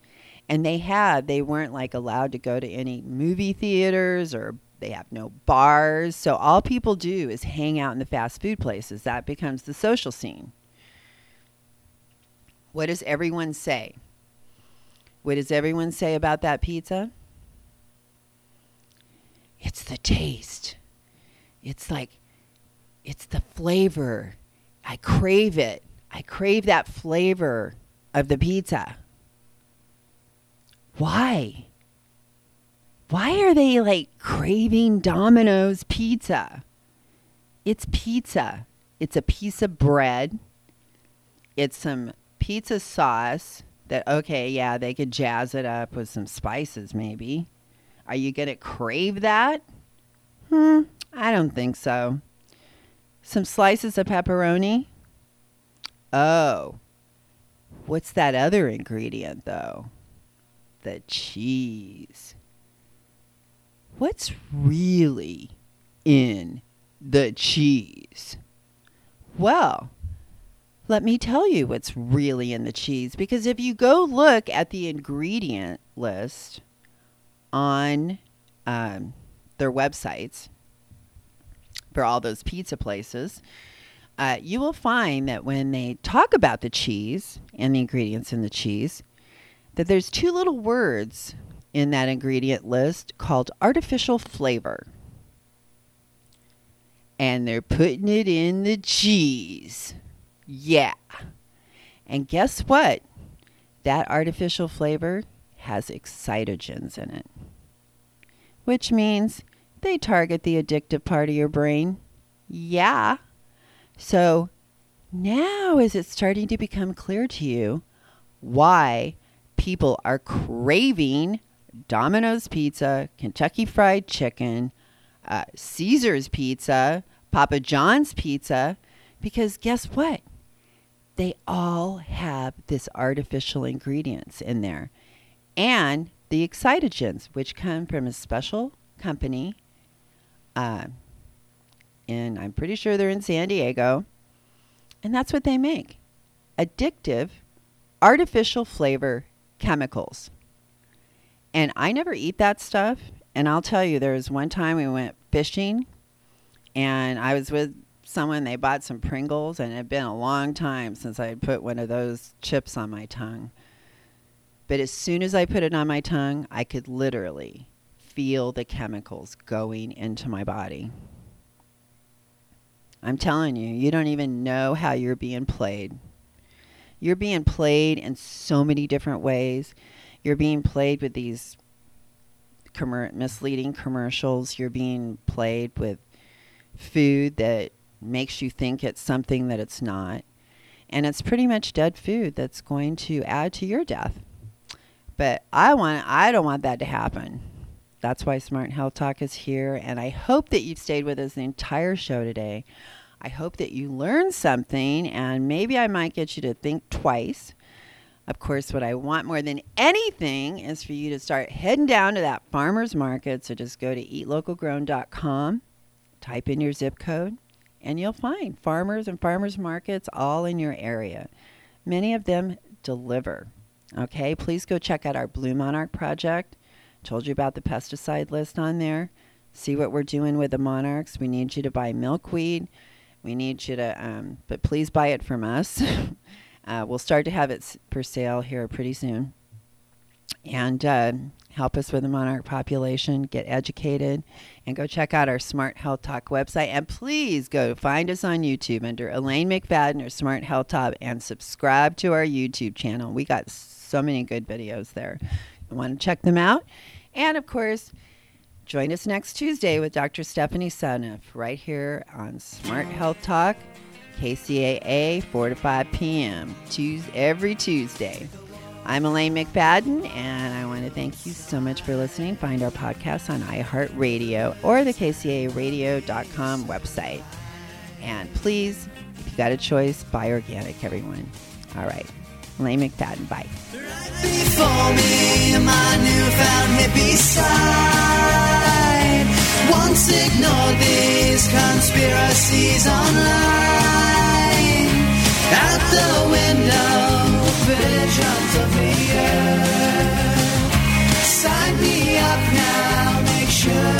Speaker 21: And they had, they weren't like allowed to go to any movie theaters or they have no bars. So all people do is hang out in the fast food places. That becomes the social scene. What does everyone say? What does everyone say about that pizza? It's the taste. It's like, it's the flavor. I crave it. I crave that flavor of the pizza. Why? Why are they like craving Domino's pizza? It's pizza. It's a piece of bread. It's some pizza sauce that, okay, yeah, they could jazz it up with some spices maybe. Are you going to crave that? Hmm, I don't think so. Some slices of pepperoni? Oh, What's that other ingredient, though? The cheese. What's really in the cheese? Well, let me tell you what's really in the cheese because if you go look at the ingredient list on um, their websites for all those pizza places, uh, you will find that when they talk about the cheese and the ingredients in the cheese, that there's two little words in that ingredient list called artificial flavor. And they're putting it in the cheese. Yeah. And guess what? That artificial flavor has excitogens in it, which means they target the addictive part of your brain. Yeah. So now is it starting to become clear to you why people are craving Domino's pizza, Kentucky Fried Chicken, uh, Caesar's pizza, Papa John's pizza, because guess what? They all have this artificial ingredients in there. And the excitogens, which come from a special company uh, and I'm pretty sure they're in San Diego. And that's what they make addictive, artificial flavor chemicals. And I never eat that stuff. And I'll tell you, there was one time we went fishing and I was with someone. They bought some Pringles, and it had been a long time since I had put one of those chips on my tongue. But as soon as I put it on my tongue, I could literally feel the chemicals going into my body. I'm telling you, you don't even know how you're being played. You're being played in so many different ways. You're being played with these commer- misleading commercials. You're being played with food that makes you think it's something that it's not. And it's pretty much dead food that's going to add to your death. But I want I don't want that to happen. That's why Smart Health Talk is here and I hope that you've stayed with us the entire show today. I hope that you learned something and maybe I might get you to think twice. Of course, what I want more than anything is for you to start heading down to that farmer's market. So just go to eatlocalgrown.com, type in your zip code, and you'll find farmers and farmers markets all in your area. Many of them deliver. Okay, please go check out our Blue Monarch project. Told you about the pesticide list on there. See what we're doing with the monarchs. We need you to buy milkweed. We need you to, um, but please buy it from us. uh, we'll start to have it for sale here pretty soon. And uh, help us with the monarch population, get educated, and go check out our Smart Health Talk website. And please go find us on YouTube under Elaine McFadden or Smart Health Talk and subscribe to our YouTube channel. We got so many good videos there. You want to check them out? And of course, join us next Tuesday with Dr. Stephanie Seneff right here on Smart Health Talk, KCAA, 4 to 5 p.m. Tuesday, every Tuesday. I'm Elaine McFadden, and I want to thank you so much for listening. Find our podcast on iHeartRadio or the KCAARadio.com website. And please, if you got a choice, buy organic, everyone. All right. Elaine McFadden, bye.
Speaker 20: Before visions of the earth. Sign me up now, make sure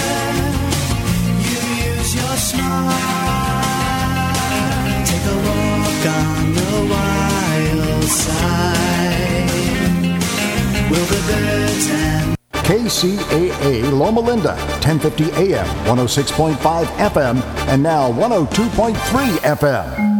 Speaker 20: you use your smart. Take a walk on the wild side. Will the birds and
Speaker 30: KCAA Loma Linda, 1050 AM, 106.5 FM, and now 102.3 FM.